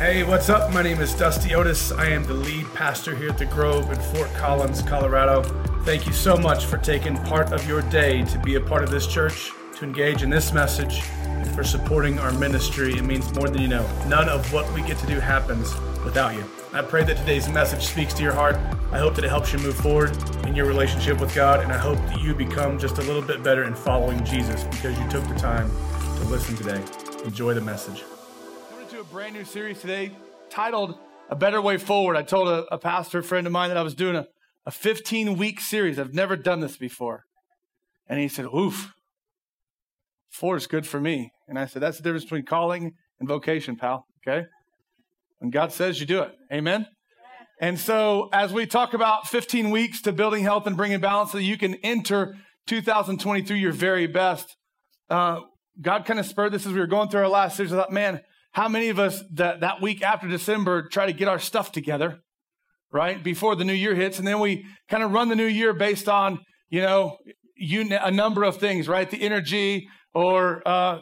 Hey, what's up? My name is Dusty Otis. I am the lead pastor here at the Grove in Fort Collins, Colorado. Thank you so much for taking part of your day to be a part of this church, to engage in this message, and for supporting our ministry. It means more than you know. None of what we get to do happens without you. I pray that today's message speaks to your heart. I hope that it helps you move forward in your relationship with God, and I hope that you become just a little bit better in following Jesus because you took the time to listen today. Enjoy the message brand new series today titled A Better Way Forward. I told a, a pastor friend of mine that I was doing a, a 15 week series. I've never done this before. And he said, Oof, four is good for me. And I said, That's the difference between calling and vocation, pal. Okay? When God says, you do it. Amen? And so, as we talk about 15 weeks to building health and bringing balance so that you can enter 2023 your very best, uh, God kind of spurred this as we were going through our last series. I thought, man, how many of us that, that week after December try to get our stuff together, right? Before the new year hits. And then we kind of run the new year based on, you know, you, a number of things, right? The energy or uh,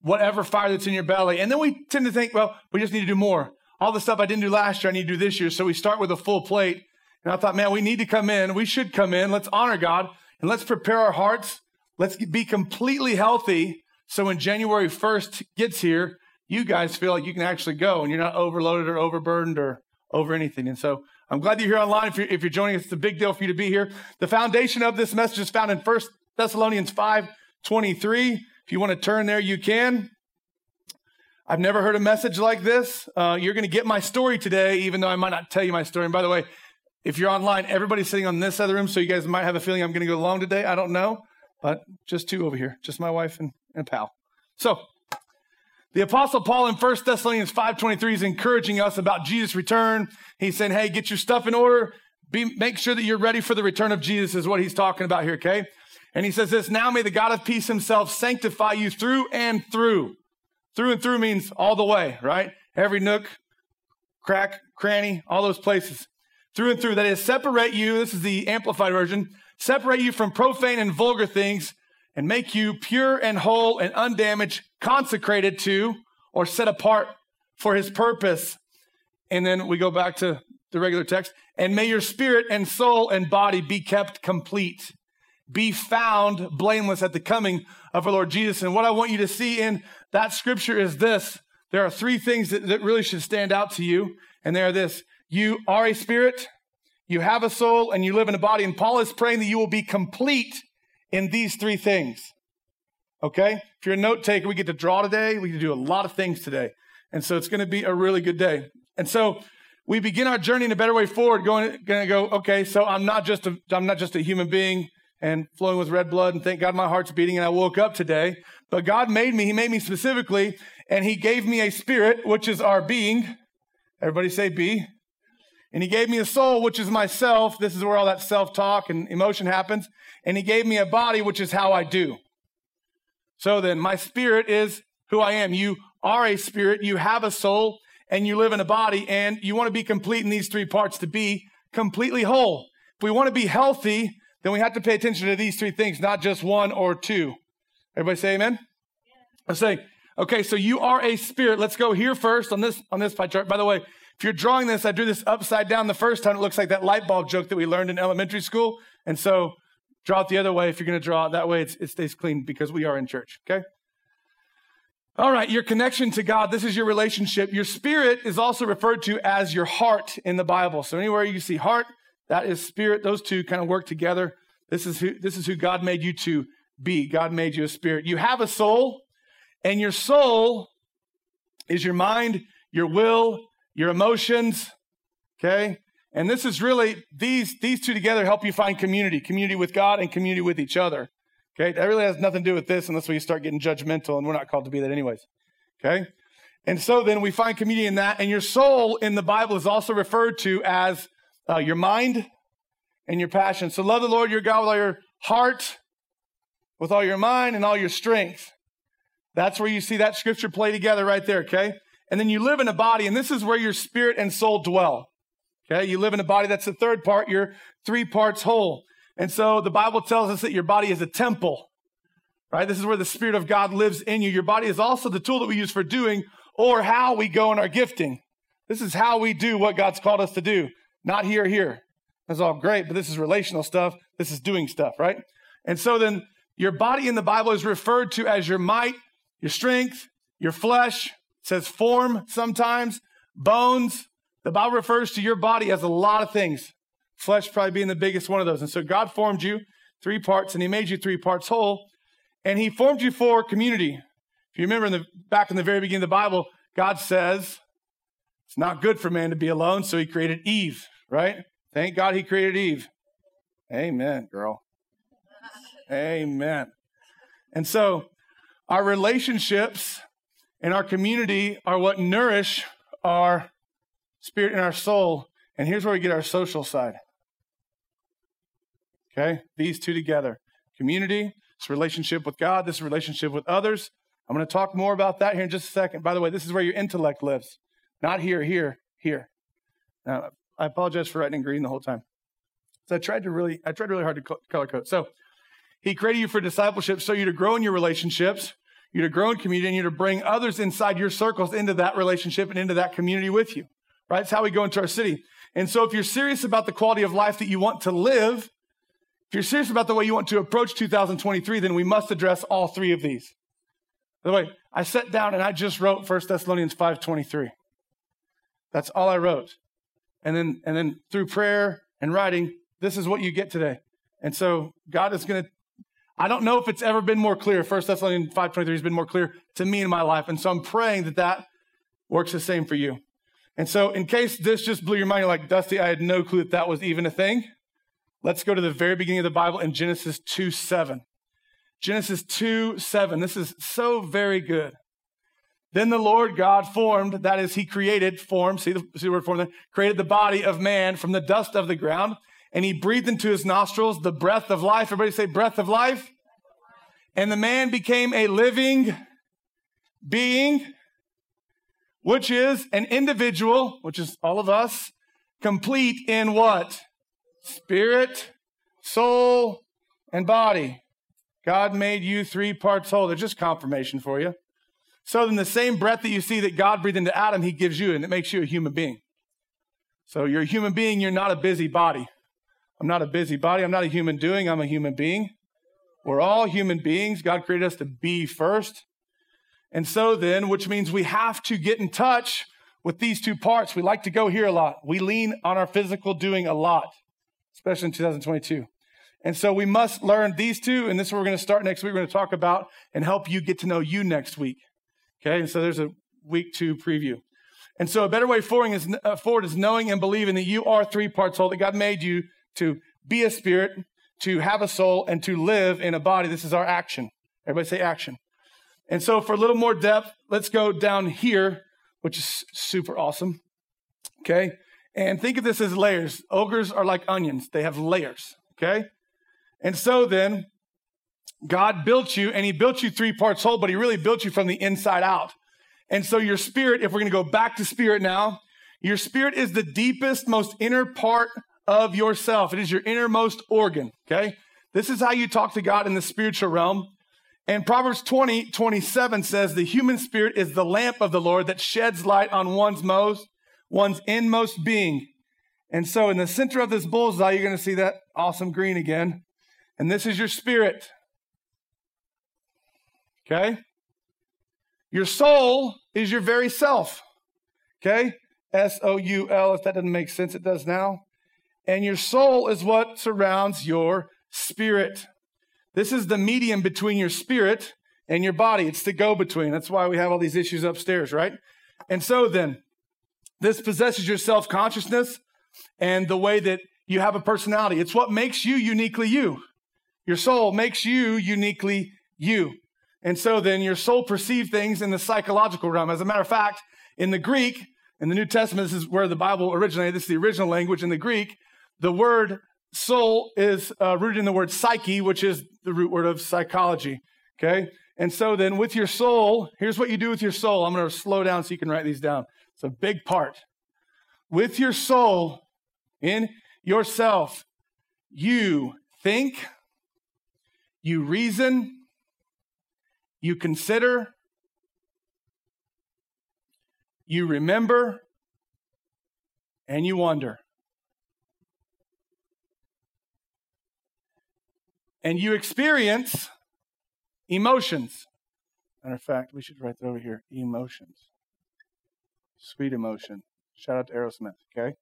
whatever fire that's in your belly. And then we tend to think, well, we just need to do more. All the stuff I didn't do last year, I need to do this year. So we start with a full plate. And I thought, man, we need to come in. We should come in. Let's honor God and let's prepare our hearts. Let's be completely healthy. So when January 1st gets here, you guys feel like you can actually go and you're not overloaded or overburdened or over anything. And so I'm glad you're here online. If you're, if you're joining us, it's a big deal for you to be here. The foundation of this message is found in 1 Thessalonians 5 23. If you want to turn there, you can. I've never heard a message like this. Uh, you're going to get my story today, even though I might not tell you my story. And by the way, if you're online, everybody's sitting on this the room, so you guys might have a feeling I'm going to go long today. I don't know, but just two over here, just my wife and, and pal. So the apostle Paul in 1 Thessalonians 5.23 is encouraging us about Jesus' return. He's saying, hey, get your stuff in order. Be, make sure that you're ready for the return of Jesus is what he's talking about here, okay? And he says this, now may the God of peace himself sanctify you through and through. Through and through means all the way, right? Every nook, crack, cranny, all those places. Through and through. That is, separate you, this is the amplified version, separate you from profane and vulgar things and make you pure and whole and undamaged, consecrated to or set apart for his purpose. And then we go back to the regular text. And may your spirit and soul and body be kept complete, be found blameless at the coming of our Lord Jesus. And what I want you to see in that scripture is this there are three things that, that really should stand out to you. And they are this you are a spirit, you have a soul, and you live in a body. And Paul is praying that you will be complete in these three things. Okay? If you're a note taker, we get to draw today. We get to do a lot of things today. And so it's going to be a really good day. And so we begin our journey in a better way forward, going, going to go, okay, so I'm not just a, I'm not just a human being and flowing with red blood and thank God my heart's beating and I woke up today. But God made me, He made me specifically, and He gave me a spirit, which is our being. Everybody say be. And He gave me a soul, which is myself. This is where all that self talk and emotion happens and he gave me a body, which is how I do. So then, my spirit is who I am. You are a spirit, you have a soul, and you live in a body, and you want to be complete in these three parts to be completely whole. If we want to be healthy, then we have to pay attention to these three things, not just one or two. Everybody say amen? Let's say, okay, so you are a spirit. Let's go here first on this on this pie chart. By the way, if you're drawing this, I drew this upside down the first time. It looks like that light bulb joke that we learned in elementary school. And so Draw it the other way if you're going to draw it. That way it stays clean because we are in church, okay? All right, your connection to God, this is your relationship. Your spirit is also referred to as your heart in the Bible. So anywhere you see heart, that is spirit. Those two kind of work together. This is who, this is who God made you to be. God made you a spirit. You have a soul, and your soul is your mind, your will, your emotions, okay? And this is really, these, these two together help you find community, community with God and community with each other. Okay. That really has nothing to do with this unless we start getting judgmental, and we're not called to be that anyways. Okay. And so then we find community in that. And your soul in the Bible is also referred to as uh, your mind and your passion. So love the Lord your God with all your heart, with all your mind, and all your strength. That's where you see that scripture play together right there, okay? And then you live in a body, and this is where your spirit and soul dwell. Okay, you live in a body that's the third part, you're three parts whole. And so the Bible tells us that your body is a temple, right? This is where the Spirit of God lives in you. Your body is also the tool that we use for doing or how we go in our gifting. This is how we do what God's called us to do. Not here, here. That's all great, but this is relational stuff. This is doing stuff, right? And so then your body in the Bible is referred to as your might, your strength, your flesh. It says form sometimes, bones. The Bible refers to your body as a lot of things. Flesh probably being the biggest one of those. And so God formed you three parts and he made you three parts whole. And he formed you for community. If you remember in the back in the very beginning of the Bible, God says, it's not good for man to be alone, so he created Eve, right? Thank God he created Eve. Amen, girl. Amen. And so our relationships and our community are what nourish our spirit and our soul. And here's where we get our social side. Okay? These two together. Community, this relationship with God, this relationship with others. I'm going to talk more about that here in just a second. By the way, this is where your intellect lives. Not here, here, here. Now, I apologize for writing in green the whole time. So I tried to really, I tried really hard to color code. So he created you for discipleship, so you to grow in your relationships, you to grow in community, and you to bring others inside your circles into that relationship and into that community with you. Right? It's how we go into our city. And so if you're serious about the quality of life that you want to live, if you're serious about the way you want to approach 2023, then we must address all three of these. By the way, I sat down and I just wrote 1 Thessalonians 5:23. That's all I wrote. And then and then through prayer and writing, this is what you get today. And so God is going to I don't know if it's ever been more clear. 1 Thessalonians 5:23 has been more clear to me in my life. And so I'm praying that that works the same for you. And so in case this just blew your mind, you're like, Dusty, I had no clue that that was even a thing. Let's go to the very beginning of the Bible in Genesis 2 7. Genesis 2 7. This is so very good. Then the Lord God formed, that is, he created, formed, see the, see the word formed there, created the body of man from the dust of the ground, and he breathed into his nostrils the breath of life. Everybody say, breath of life. And the man became a living being, which is an individual, which is all of us, complete in what? spirit, soul, and body. God made you three parts whole. They're just confirmation for you. So, in the same breath that you see that God breathed into Adam, He gives you, and it makes you a human being. So, you're a human being, you're not a busy body. I'm not a busy body. I'm not a human doing. I'm a human being. We're all human beings. God created us to be first. And so, then, which means we have to get in touch with these two parts. We like to go here a lot. We lean on our physical doing a lot especially in 2022. And so we must learn these two, and this is what we're going to start next week. We're going to talk about and help you get to know you next week. Okay, and so there's a week two preview. And so a better way forward is, uh, forward is knowing and believing that you are three parts whole, that God made you to be a spirit, to have a soul, and to live in a body. This is our action. Everybody say action. And so for a little more depth, let's go down here, which is super awesome. Okay. And think of this as layers. Ogres are like onions, they have layers, okay? And so then, God built you, and He built you three parts whole, but He really built you from the inside out. And so, your spirit, if we're gonna go back to spirit now, your spirit is the deepest, most inner part of yourself. It is your innermost organ, okay? This is how you talk to God in the spiritual realm. And Proverbs 20, 27 says, The human spirit is the lamp of the Lord that sheds light on one's most one's inmost being. And so in the center of this bullseye, you're going to see that awesome green again. And this is your spirit. Okay? Your soul is your very self. Okay? S O U L. If that doesn't make sense, it does now. And your soul is what surrounds your spirit. This is the medium between your spirit and your body. It's the go between. That's why we have all these issues upstairs, right? And so then, this possesses your self consciousness and the way that you have a personality. It's what makes you uniquely you. Your soul makes you uniquely you. And so then your soul perceives things in the psychological realm. As a matter of fact, in the Greek, in the New Testament, this is where the Bible originated. This is the original language in the Greek. The word soul is uh, rooted in the word psyche, which is the root word of psychology. Okay? And so then with your soul, here's what you do with your soul. I'm going to slow down so you can write these down. It's a big part. With your soul in yourself, you think, you reason, you consider, you remember, and you wonder. And you experience emotions. Matter of fact, we should write that over here emotions. Sweet emotion. Shout out to Aerosmith, okay?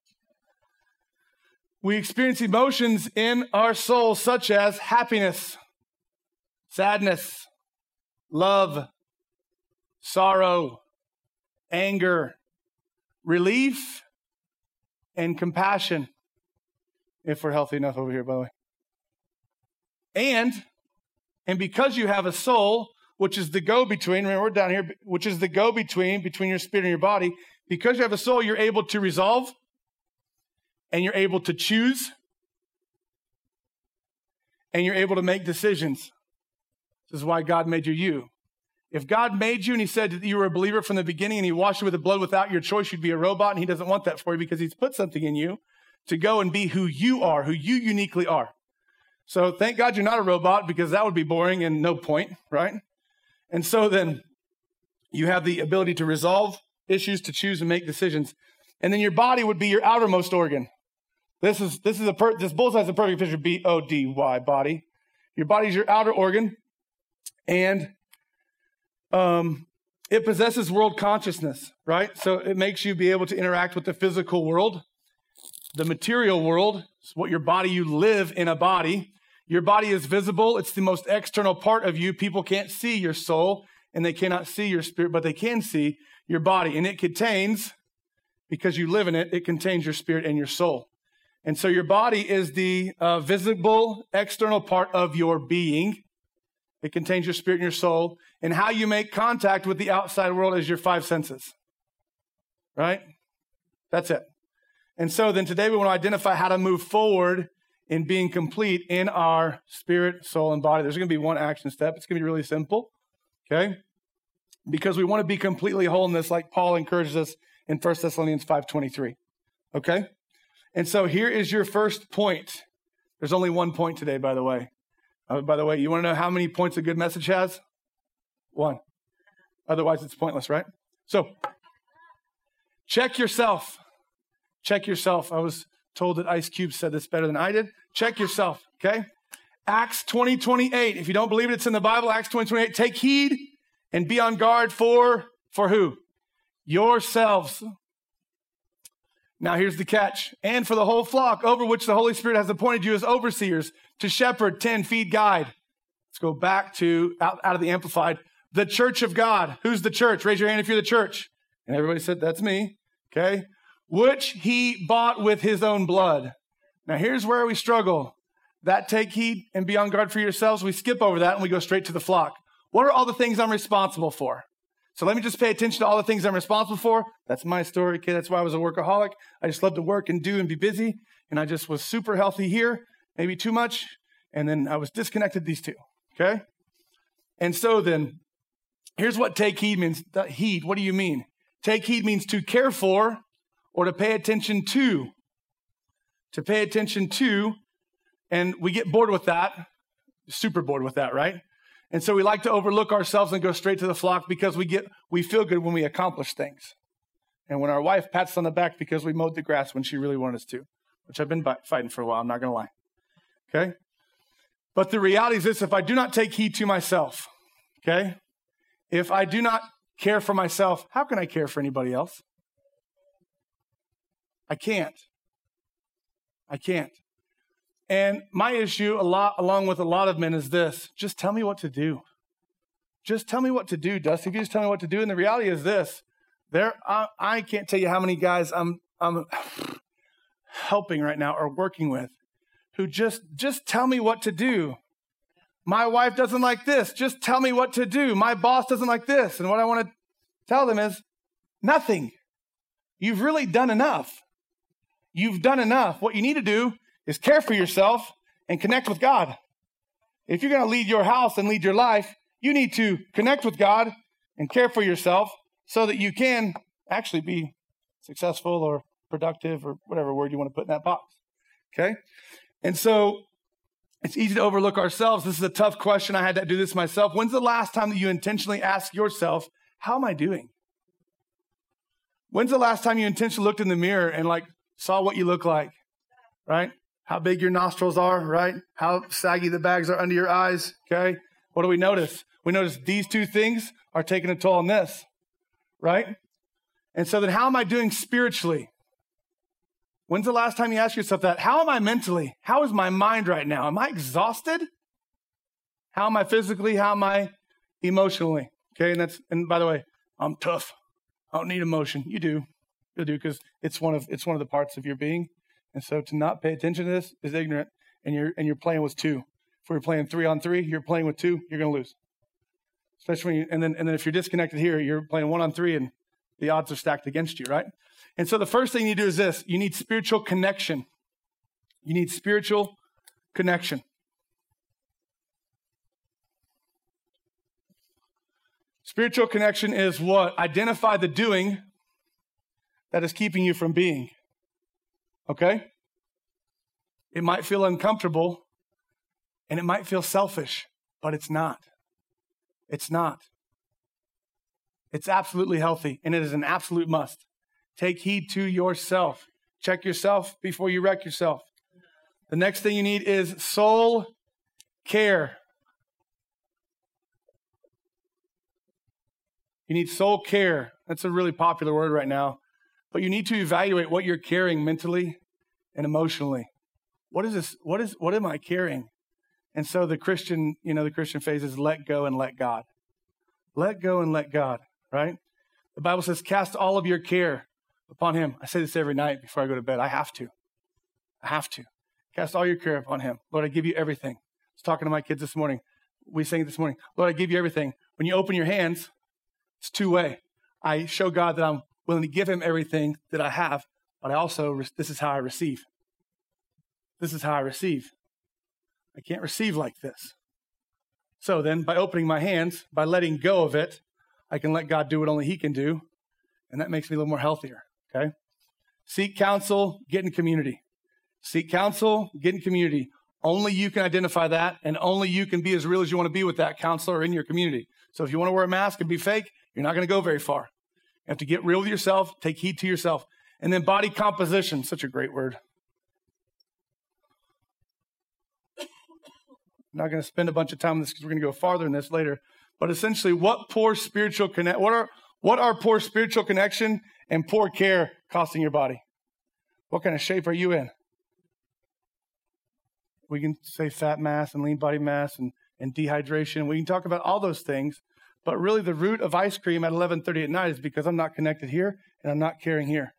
We experience emotions in our soul, such as happiness, sadness, love, sorrow, anger, relief, and compassion. If we're healthy enough over here, by the way. And, and because you have a soul, which is the go between, remember we're down here, which is the go between, between your spirit and your body, because you have a soul, you're able to resolve and you're able to choose and you're able to make decisions. This is why God made you you. If God made you and He said that you were a believer from the beginning and He washed you with the blood without your choice, you'd be a robot, and He doesn't want that for you because He's put something in you to go and be who you are, who you uniquely are. So thank God you're not a robot because that would be boring and no point, right? And so then you have the ability to resolve issues, to choose and make decisions. And then your body would be your outermost organ. This is this is a per, this bullseye is a perfect picture. B O D Y body. Your body is your outer organ, and um, it possesses world consciousness, right? So it makes you be able to interact with the physical world, the material world, it's what your body, you live in a body. Your body is visible. It's the most external part of you. People can't see your soul and they cannot see your spirit, but they can see your body. And it contains, because you live in it, it contains your spirit and your soul. And so your body is the uh, visible external part of your being. It contains your spirit and your soul. And how you make contact with the outside world is your five senses. Right? That's it. And so then today we want to identify how to move forward in being complete in our spirit, soul, and body. There's going to be one action step. It's going to be really simple. Okay? Because we want to be completely whole in this, like Paul encourages us in 1 Thessalonians 5.23. Okay? And so here is your first point. There's only one point today, by the way. Uh, by the way, you want to know how many points a good message has? One. Otherwise, it's pointless, right? So, check yourself. Check yourself. I was told that Ice Cube said this better than I did. Check yourself, okay? Acts 20, 28. If you don't believe it, it's in the Bible. Acts 20, 28. Take heed and be on guard for, for who? Yourselves. Now here's the catch. And for the whole flock over which the Holy Spirit has appointed you as overseers to shepherd, tend, feed, guide. Let's go back to out, out of the Amplified. The church of God. Who's the church? Raise your hand if you're the church. And everybody said, That's me. Okay. Which he bought with his own blood. Now here's where we struggle. That take heed and be on guard for yourselves. We skip over that and we go straight to the flock. What are all the things I'm responsible for? So let me just pay attention to all the things I'm responsible for. That's my story, kid. That's why I was a workaholic. I just loved to work and do and be busy. And I just was super healthy here, maybe too much. And then I was disconnected these two. Okay? And so then, here's what take heed means. Heed, what do you mean? Take heed means to care for or to pay attention to. To pay attention to. And we get bored with that, super bored with that, right? And so we like to overlook ourselves and go straight to the flock because we get we feel good when we accomplish things. And when our wife pats on the back because we mowed the grass when she really wanted us to, which I've been fighting for a while, I'm not going to lie. Okay? But the reality is this if I do not take heed to myself, okay? If I do not care for myself, how can I care for anybody else? I can't. I can't. And my issue, a lot, along with a lot of men, is this just tell me what to do. Just tell me what to do, Dusty. If you just tell me what to do. And the reality is this there, I, I can't tell you how many guys I'm, I'm helping right now or working with who just, just tell me what to do. My wife doesn't like this. Just tell me what to do. My boss doesn't like this. And what I want to tell them is nothing. You've really done enough. You've done enough. What you need to do is care for yourself and connect with God. If you're going to lead your house and lead your life, you need to connect with God and care for yourself so that you can actually be successful or productive or whatever word you want to put in that box. Okay? And so it's easy to overlook ourselves. This is a tough question. I had to do this myself. When's the last time that you intentionally asked yourself, How am I doing? When's the last time you intentionally looked in the mirror and like saw what you look like, right? How big your nostrils are, right? How saggy the bags are under your eyes, okay? What do we notice? We notice these two things are taking a toll on this, right? And so then how am I doing spiritually? When's the last time you asked yourself that? How am I mentally? How is my mind right now? Am I exhausted? How am I physically? How am I emotionally? Okay, and that's and by the way, I'm tough. I don't need emotion. You do. You do because it's one of it's one of the parts of your being. And so to not pay attention to this is ignorant. And you're and you're playing with two. If we're playing three on three, you're playing with two, you're gonna lose. Especially when you, and then and then if you're disconnected here, you're playing one on three and the odds are stacked against you, right? And so the first thing you do is this you need spiritual connection. You need spiritual connection. Spiritual connection is what? Identify the doing that is keeping you from being. Okay? It might feel uncomfortable and it might feel selfish, but it's not. It's not. It's absolutely healthy and it is an absolute must. Take heed to yourself. Check yourself before you wreck yourself. The next thing you need is soul care. You need soul care. That's a really popular word right now. But you need to evaluate what you're carrying mentally and emotionally. What is this? What is what am I carrying? And so the Christian, you know, the Christian phase is let go and let God. Let go and let God, right? The Bible says, cast all of your care upon him. I say this every night before I go to bed. I have to. I have to. Cast all your care upon him. Lord, I give you everything. I was talking to my kids this morning. We sang this morning. Lord, I give you everything. When you open your hands, it's two way. I show God that I'm willing to give him everything that I have, but I also, this is how I receive. This is how I receive. I can't receive like this. So then, by opening my hands, by letting go of it, I can let God do what only He can do, and that makes me a little more healthier. Okay? Seek counsel, get in community. Seek counsel, get in community. Only you can identify that, and only you can be as real as you want to be with that counselor in your community. So if you want to wear a mask and be fake, you're not going to go very far. You have to get real with yourself, take heed to yourself. And then body composition, such a great word. I'm not going to spend a bunch of time on this because we're going to go farther in this later. But essentially, what poor spiritual connect, what are what are poor spiritual connection and poor care costing your body? What kind of shape are you in? We can say fat mass and lean body mass and, and dehydration. We can talk about all those things, but really the root of ice cream at 11:30 at night is because I'm not connected here and I'm not caring here.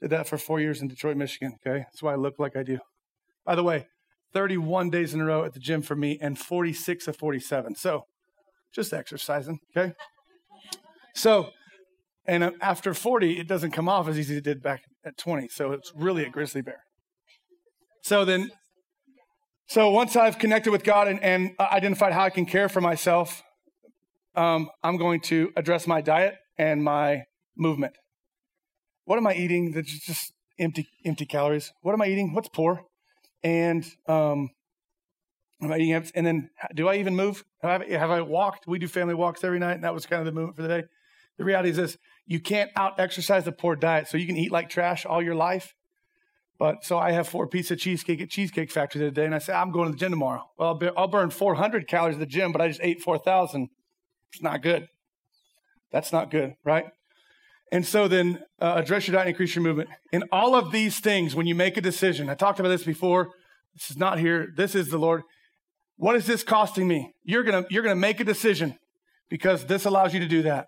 Did that for four years in Detroit, Michigan. Okay, that's why I look like I do. By the way, 31 days in a row at the gym for me and 46 of 47. So, just exercising. Okay. So, and uh, after 40, it doesn't come off as easy as it did back at 20. So it's really a grizzly bear. So then, so once I've connected with God and, and identified how I can care for myself, um, I'm going to address my diet and my movement. What am I eating that's just empty, empty calories? What am I eating? What's poor? And um, am I eating? And then, do I even move? Have I, have I walked? We do family walks every night, and that was kind of the movement for the day. The reality is this you can't out exercise a poor diet. So you can eat like trash all your life. But so I have four pieces of cheesecake at Cheesecake Factory the other day, and I say, I'm going to the gym tomorrow. Well, I'll, be, I'll burn 400 calories at the gym, but I just ate 4,000. It's not good. That's not good, right? And so then uh, address your diet and increase your movement. In all of these things, when you make a decision, I talked about this before. This is not here. This is the Lord. What is this costing me? You're to you're to make a decision because this allows you to do that.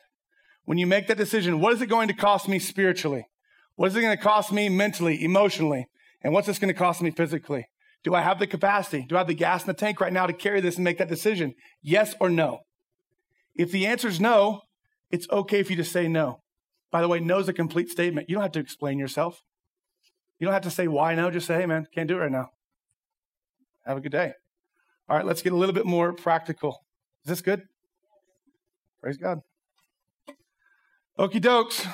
When you make that decision, what is it going to cost me spiritually? What is it going to cost me mentally, emotionally? And what's this going to cost me physically? Do I have the capacity? Do I have the gas in the tank right now to carry this and make that decision? Yes or no? If the answer is no, it's okay for you to say no. By the way, no is a complete statement. You don't have to explain yourself. You don't have to say why no. Just say, hey, man, can't do it right now. Have a good day. All right, let's get a little bit more practical. Is this good? Praise God. Okie dokes.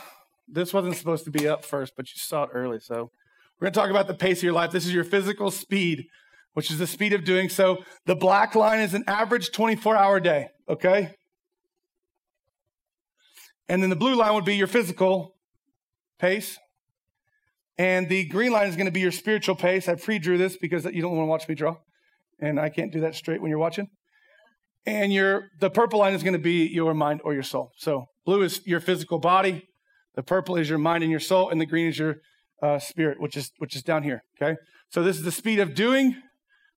This wasn't supposed to be up first, but you saw it early. So we're going to talk about the pace of your life. This is your physical speed, which is the speed of doing so. The black line is an average 24 hour day. Okay. And then the blue line would be your physical pace. And the green line is going to be your spiritual pace. I pre drew this because you don't want to watch me draw. And I can't do that straight when you're watching. And your, the purple line is going to be your mind or your soul. So blue is your physical body. The purple is your mind and your soul. And the green is your uh, spirit, which is, which is down here. Okay. So this is the speed of doing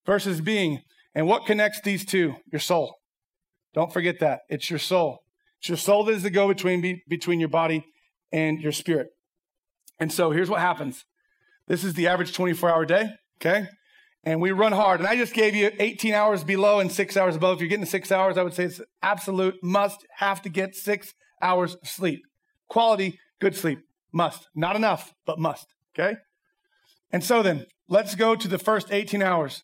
versus being. And what connects these two? Your soul. Don't forget that. It's your soul. Your soul is the go between be, between your body and your spirit. And so here's what happens. This is the average 24 hour day. Okay. And we run hard. And I just gave you 18 hours below and six hours above. If you're getting six hours, I would say it's absolute must have to get six hours of sleep. Quality, good sleep. Must. Not enough, but must. Okay. And so then let's go to the first 18 hours.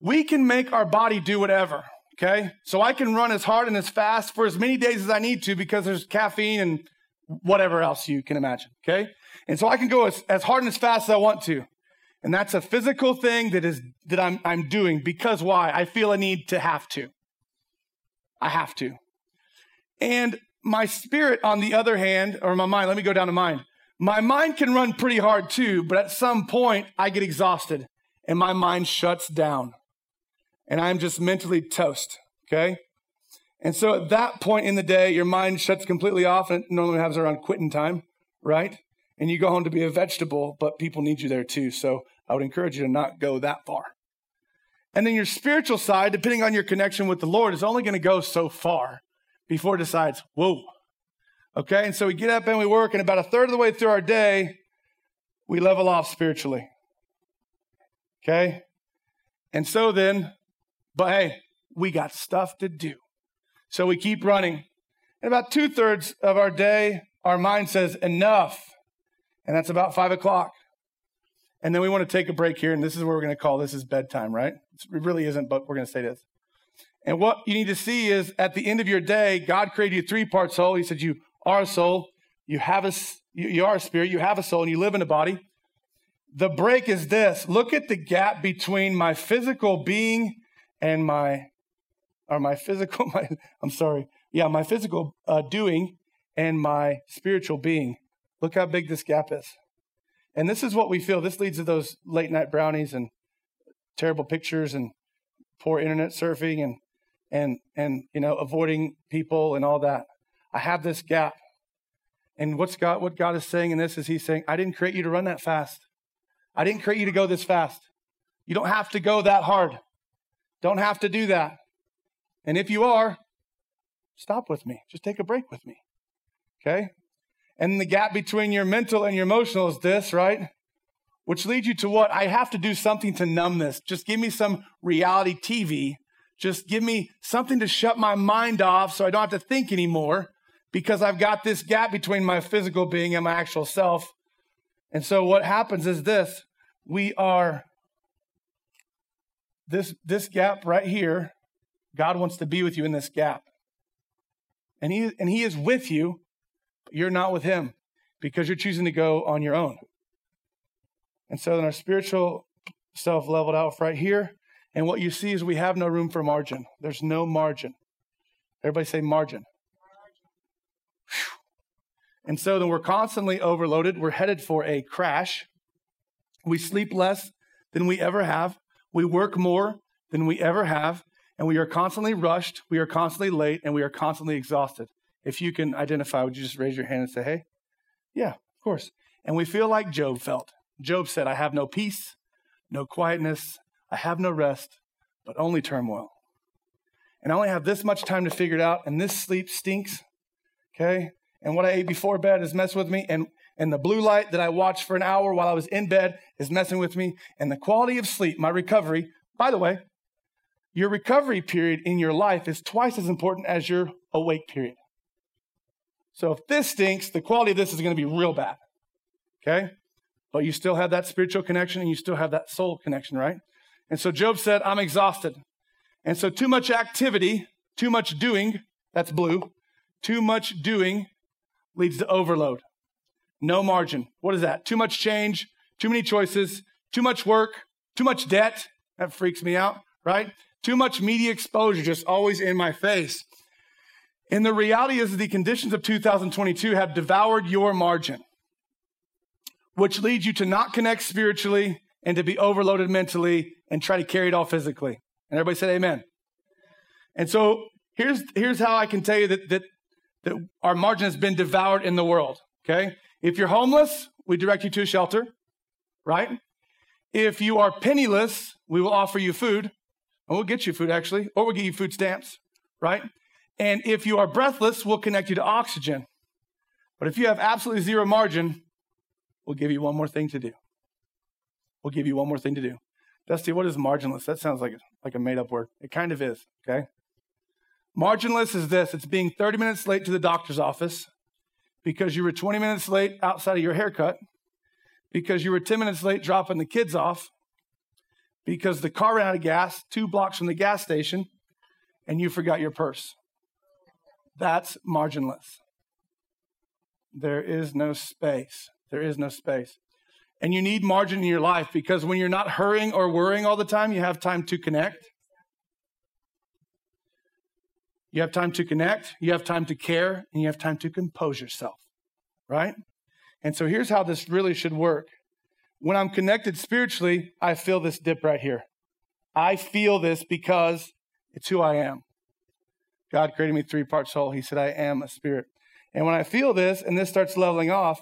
We can make our body do whatever. Okay. So I can run as hard and as fast for as many days as I need to because there's caffeine and whatever else you can imagine. Okay. And so I can go as, as hard and as fast as I want to. And that's a physical thing that is, that I'm, I'm doing because why? I feel a need to have to. I have to. And my spirit, on the other hand, or my mind, let me go down to mind. My mind can run pretty hard too, but at some point I get exhausted and my mind shuts down and I'm just mentally toast. Okay. And so at that point in the day, your mind shuts completely off and it normally happens around quitting time, right? And you go home to be a vegetable, but people need you there too. So I would encourage you to not go that far. And then your spiritual side, depending on your connection with the Lord, is only going to go so far before it decides, whoa. Okay. And so we get up and we work, and about a third of the way through our day, we level off spiritually. Okay. And so then, but hey, we got stuff to do. So we keep running. And about two thirds of our day, our mind says, enough. And that's about five o'clock. And then we want to take a break here. And this is where we're going to call this is bedtime, right? It really isn't, but we're going to say this. And what you need to see is at the end of your day, God created you three part soul. He said, You are a soul, you have a, you are a spirit, you have a soul, and you live in a body. The break is this look at the gap between my physical being and my or my physical, my, I'm sorry, yeah, my physical uh, doing and my spiritual being. Look how big this gap is. And this is what we feel. This leads to those late night brownies and terrible pictures and poor internet surfing and and and you know avoiding people and all that. I have this gap. And what's God what God is saying in this is he's saying, I didn't create you to run that fast. I didn't create you to go this fast. You don't have to go that hard. Don't have to do that. And if you are, stop with me. Just take a break with me. Okay? And the gap between your mental and your emotional is this, right? Which leads you to what? I have to do something to numb this. Just give me some reality TV. Just give me something to shut my mind off so I don't have to think anymore because I've got this gap between my physical being and my actual self. And so what happens is this we are this this gap right here God wants to be with you in this gap. And he, and he is with you, but you're not with him because you're choosing to go on your own. And so then our spiritual self leveled out right here. And what you see is we have no room for margin. There's no margin. Everybody say margin. And so then we're constantly overloaded. We're headed for a crash. We sleep less than we ever have. We work more than we ever have and we are constantly rushed, we are constantly late, and we are constantly exhausted. If you can identify, would you just raise your hand and say, hey? Yeah, of course. And we feel like Job felt. Job said, I have no peace, no quietness, I have no rest, but only turmoil. And I only have this much time to figure it out, and this sleep stinks. Okay? And what I ate before bed is messed with me, and, and the blue light that I watched for an hour while I was in bed is messing with me, and the quality of sleep, my recovery, by the way, your recovery period in your life is twice as important as your awake period. So if this stinks, the quality of this is going to be real bad. Okay? But you still have that spiritual connection and you still have that soul connection, right? And so Job said, I'm exhausted. And so too much activity, too much doing, that's blue, too much doing leads to overload. No margin. What is that? Too much change, too many choices, too much work, too much debt. That freaks me out, right? Too much media exposure, just always in my face. And the reality is the conditions of 2022 have devoured your margin. which leads you to not connect spiritually and to be overloaded mentally and try to carry it all physically. And everybody said amen. And so here's, here's how I can tell you that, that, that our margin has been devoured in the world. Okay. If you're homeless, we direct you to a shelter, right? If you are penniless, we will offer you food, and we'll get you food actually, or we'll get you food stamps, right? And if you are breathless, we'll connect you to oxygen. But if you have absolutely zero margin, we'll give you one more thing to do. We'll give you one more thing to do. Dusty, what is marginless? That sounds like, like a made up word. It kind of is, okay? Marginless is this it's being 30 minutes late to the doctor's office because you were 20 minutes late outside of your haircut, because you were 10 minutes late dropping the kids off, because the car ran out of gas two blocks from the gas station, and you forgot your purse. That's marginless. There is no space. There is no space. And you need margin in your life because when you're not hurrying or worrying all the time, you have time to connect. You have time to connect, you have time to care, and you have time to compose yourself, right? And so here's how this really should work. When I'm connected spiritually, I feel this dip right here. I feel this because it's who I am. God created me three part soul. He said, I am a spirit. And when I feel this and this starts leveling off,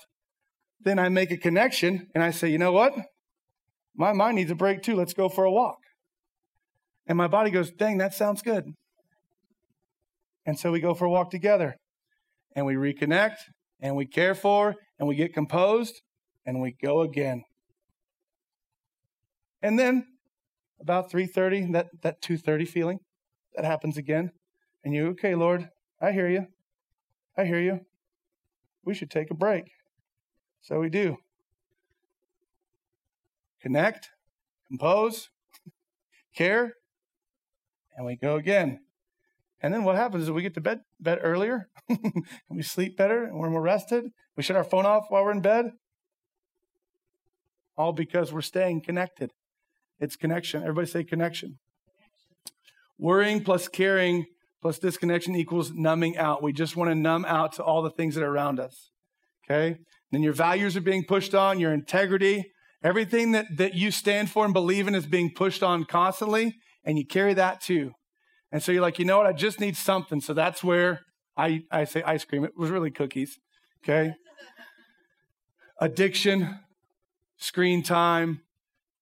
then I make a connection and I say, you know what? My mind needs a break too. Let's go for a walk. And my body goes, dang, that sounds good. And so we go for a walk together and we reconnect and we care for and we get composed and we go again. And then about 3:30, that that 2:30 feeling, that happens again. And you, okay, Lord, I hear you. I hear you. We should take a break. So we do. Connect, compose, care, and we go again. And then what happens is we get to bed bed earlier, and we sleep better, and we're more rested. We shut our phone off while we're in bed. All because we're staying connected. It's connection. Everybody say connection. Worrying plus caring plus disconnection equals numbing out. We just want to numb out to all the things that are around us. Okay? Then your values are being pushed on, your integrity, everything that, that you stand for and believe in is being pushed on constantly, and you carry that too. And so you're like, you know what? I just need something. So that's where I, I say ice cream. It was really cookies. Okay? Addiction, screen time,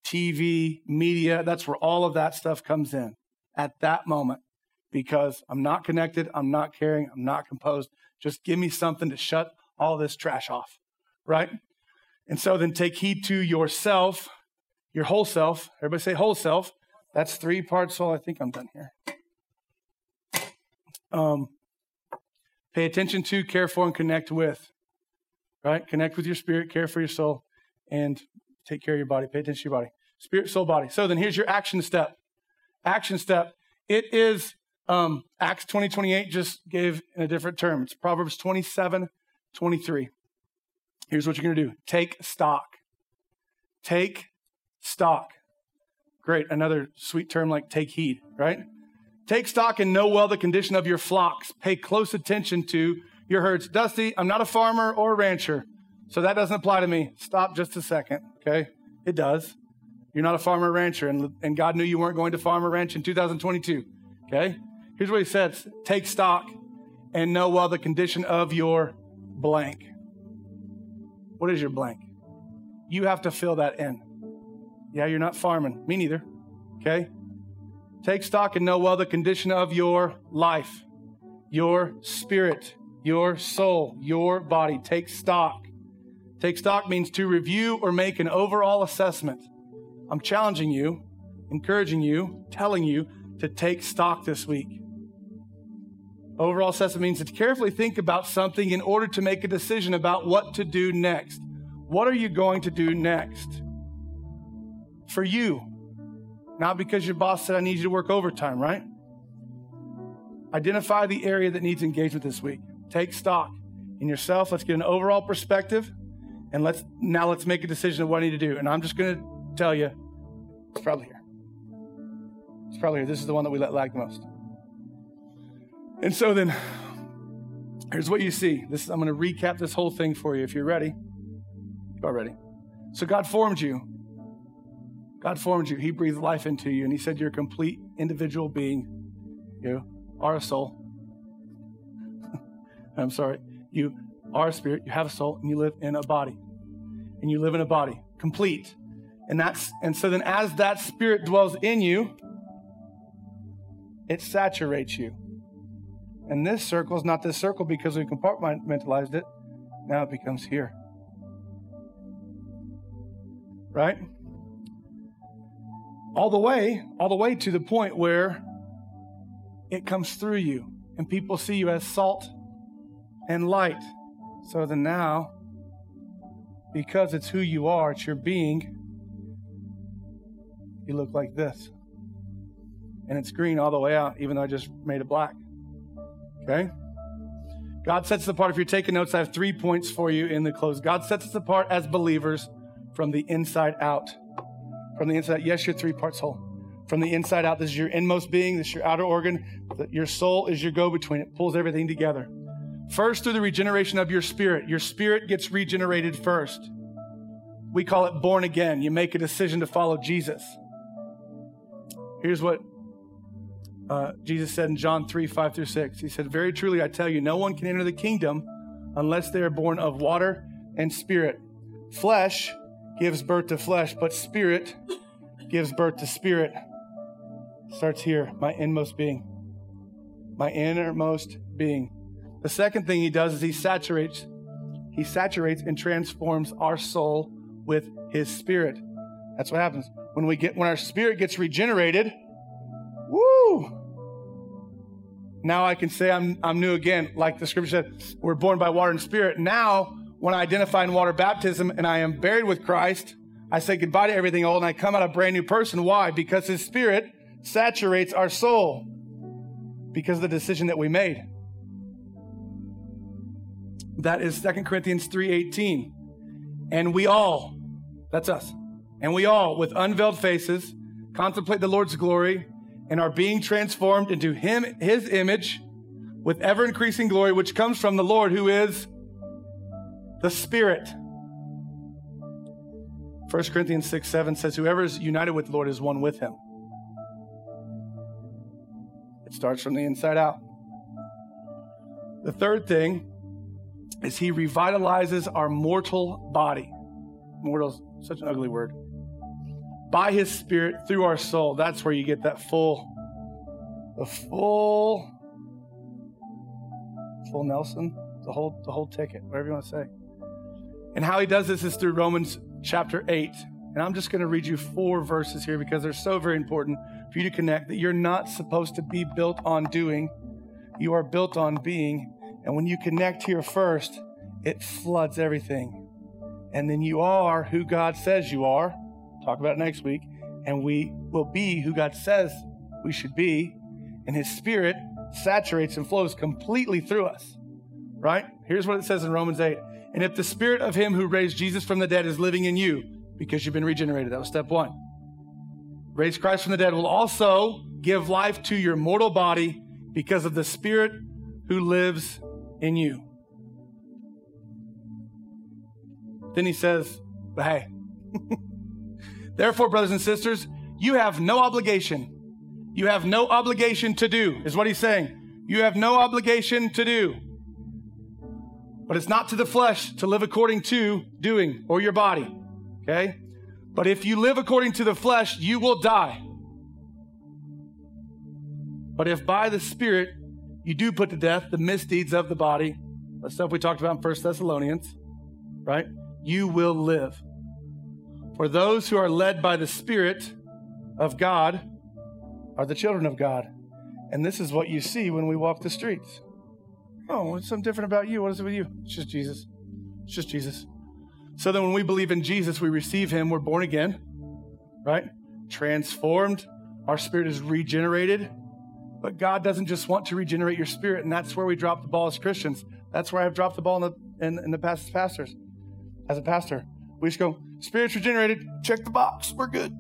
TV, media, that's where all of that stuff comes in at that moment because I'm not connected, I'm not caring, I'm not composed. Just give me something to shut all this trash off, right? And so then take heed to yourself, your whole self. Everybody say whole self. That's three parts soul. I think I'm done here. Um, pay attention to, care for, and connect with. Right? Connect with your spirit, care for your soul, and take care of your body. Pay attention to your body. Spirit, soul, body. So then here's your action step. Action step. It is um, Acts 20, 28 just gave in a different term. It's Proverbs 27, 23. Here's what you're going to do take stock. Take stock. Great. Another sweet term like take heed, right? Take stock and know well the condition of your flocks. Pay close attention to your herds. Dusty, I'm not a farmer or a rancher, so that doesn't apply to me. Stop just a second, okay? It does. You're not a farmer or rancher, and, and God knew you weren't going to farm or ranch in 2022, okay? Here's what he says take stock and know well the condition of your blank. What is your blank? You have to fill that in. Yeah, you're not farming. Me neither. Okay? Take stock and know well the condition of your life, your spirit, your soul, your body. Take stock. Take stock means to review or make an overall assessment. I'm challenging you, encouraging you, telling you to take stock this week. Overall assessment means to carefully think about something in order to make a decision about what to do next. What are you going to do next? For you, not because your boss said, I need you to work overtime, right? Identify the area that needs engagement this week. Take stock in yourself. Let's get an overall perspective. And let's now let's make a decision of what I need to do. And I'm just to tell you, it's probably here. It's probably here. This is the one that we let lag the most. And so then, here's what you see. This I'm to recap this whole thing for you if you're ready. You are ready. So God formed you. God formed you. He breathed life into you, and He said you're a complete individual being. You are a soul. I'm sorry. You are a spirit, you have a soul, and you live in a body. And you live in a body, complete. And that's and so then as that spirit dwells in you, it saturates you. And this circle is not this circle because we compartmentalized it. Now it becomes here. Right? All the way, all the way to the point where it comes through you and people see you as salt and light. So then now, because it's who you are, it's your being, you look like this. And it's green all the way out, even though I just made it black. Okay? God sets us apart. If you're taking notes, I have three points for you in the close. God sets us apart as believers from the inside out. From the inside, out, yes, you're three parts whole. From the inside out, this is your inmost being, this is your outer organ. Your soul is your go between. It pulls everything together. First, through the regeneration of your spirit, your spirit gets regenerated first. We call it born again. You make a decision to follow Jesus. Here's what uh, Jesus said in John 3 5 through 6. He said, Very truly, I tell you, no one can enter the kingdom unless they are born of water and spirit. Flesh gives birth to flesh, but spirit gives birth to spirit. Starts here, my inmost being. My innermost being. The second thing he does is he saturates, he saturates and transforms our soul with his spirit. That's what happens. When we get when our spirit gets regenerated, woo! Now I can say I'm I'm new again. Like the scripture said, we're born by water and spirit. Now, when I identify in water baptism and I am buried with Christ, I say goodbye to everything old and I come out a brand new person. Why? Because his spirit saturates our soul because of the decision that we made. That is 2 Corinthians 3:18. And we all, that's us, and we all, with unveiled faces, contemplate the Lord's glory and are being transformed into him, his image with ever increasing glory, which comes from the Lord who is the Spirit. 1 Corinthians 6 7 says, Whoever is united with the Lord is one with him. It starts from the inside out. The third thing is he revitalizes our mortal body. Mortal such an ugly word. By his spirit through our soul. That's where you get that full, the full, full Nelson, the whole, the whole ticket, whatever you want to say. And how he does this is through Romans chapter 8. And I'm just going to read you four verses here because they're so very important for you to connect that you're not supposed to be built on doing, you are built on being. And when you connect here first, it floods everything and then you are who God says you are. Talk about next week. And we will be who God says we should be. And His Spirit saturates and flows completely through us. Right? Here's what it says in Romans 8. And if the Spirit of Him who raised Jesus from the dead is living in you, because you've been regenerated, that was step one. Raise Christ from the dead will also give life to your mortal body because of the Spirit who lives in you. Then he says, But hey, therefore, brothers and sisters, you have no obligation. You have no obligation to do, is what he's saying. You have no obligation to do. But it's not to the flesh to live according to doing or your body. Okay? But if you live according to the flesh, you will die. But if by the Spirit you do put to death the misdeeds of the body, the stuff we talked about in First Thessalonians, right? you will live. For those who are led by the Spirit of God are the children of God. And this is what you see when we walk the streets. Oh, what's something different about you? What is it with you? It's just Jesus. It's just Jesus. So then when we believe in Jesus, we receive him, we're born again, right? Transformed. Our spirit is regenerated. But God doesn't just want to regenerate your spirit, and that's where we drop the ball as Christians. That's where I've dropped the ball in the, in, in the past as pastors as a pastor. We just go, spirit's regenerated, check the box, we're good.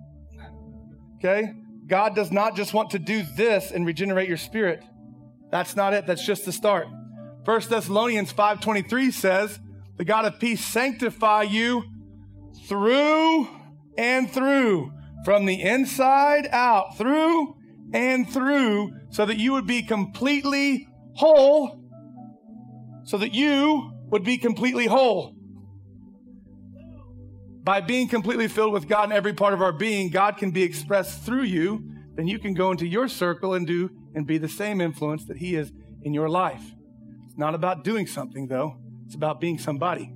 Okay? God does not just want to do this and regenerate your spirit. That's not it. That's just the start. 1 Thessalonians 5:23 says, "The God of peace sanctify you through and through, from the inside out, through and through, so that you would be completely whole, so that you would be completely whole. By being completely filled with God in every part of our being, God can be expressed through you. Then you can go into your circle and do and be the same influence that He is in your life. It's not about doing something, though, it's about being somebody.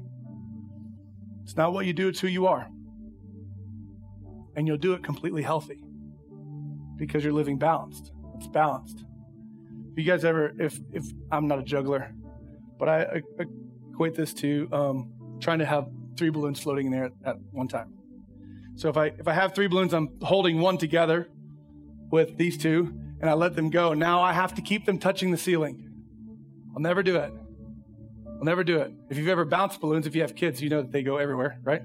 It's not what you do, it's who you are. And you'll do it completely healthy because you're living balanced. It's balanced. If you guys ever, if if I'm not a juggler, but I, I equate this to um, trying to have three balloons floating in there at, at one time. So if I if I have three balloons, I'm holding one together with these two, and I let them go. Now I have to keep them touching the ceiling. I'll never do it. I'll never do it. If you've ever bounced balloons, if you have kids, you know that they go everywhere, right?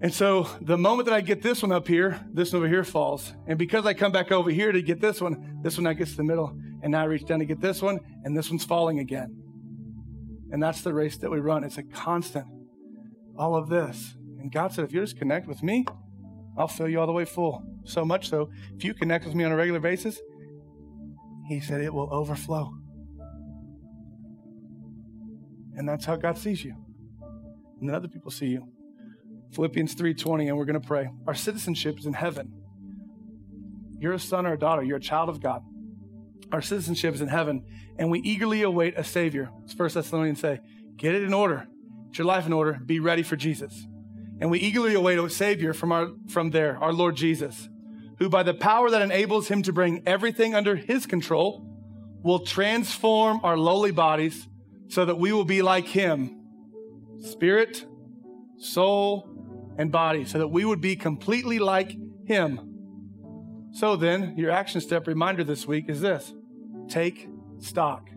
And so the moment that I get this one up here, this one over here falls. And because I come back over here to get this one, this one now gets to the middle. And now I reach down to get this one, and this one's falling again. And that's the race that we run. It's a constant, all of this. And God said, if you just connect with me, I'll fill you all the way full. So much so, if you connect with me on a regular basis, He said it will overflow. And that's how God sees you. And then other people see you. Philippians 3:20 and we're going to pray. Our citizenship is in heaven. You're a son or a daughter, you're a child of God. Our citizenship is in heaven and we eagerly await a savior. As 1 Thessalonians say, get it in order. Get your life in order. Be ready for Jesus. And we eagerly await a savior from our from there, our Lord Jesus, who by the power that enables him to bring everything under his control will transform our lowly bodies so that we will be like him spirit, soul, and body, so that we would be completely like him. So then, your action step reminder this week is this take stock.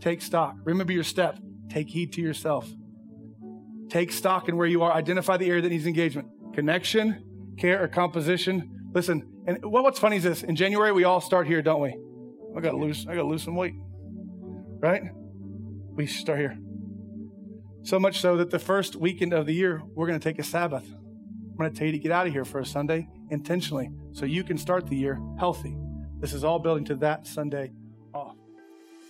Take stock. Remember your step. Take heed to yourself. Take stock in where you are. Identify the area that needs engagement. Connection, care, or composition. Listen, and what's funny is this. In January, we all start here, don't we? I gotta lose, I gotta lose some weight. Right? We should start here. So much so that the first weekend of the year, we're going to take a Sabbath. I'm going to tell you to get out of here for a Sunday intentionally so you can start the year healthy. This is all building to that Sunday off.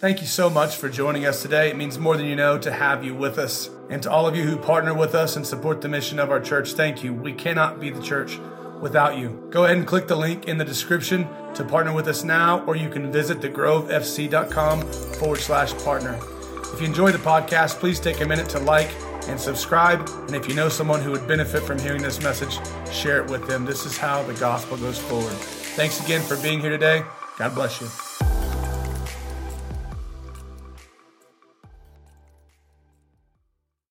Thank you so much for joining us today. It means more than you know to have you with us. And to all of you who partner with us and support the mission of our church, thank you. We cannot be the church without you. Go ahead and click the link in the description to partner with us now, or you can visit thegrovefc.com forward slash partner. If you enjoy the podcast, please take a minute to like and subscribe. And if you know someone who would benefit from hearing this message, share it with them. This is how the gospel goes forward. Thanks again for being here today. God bless you.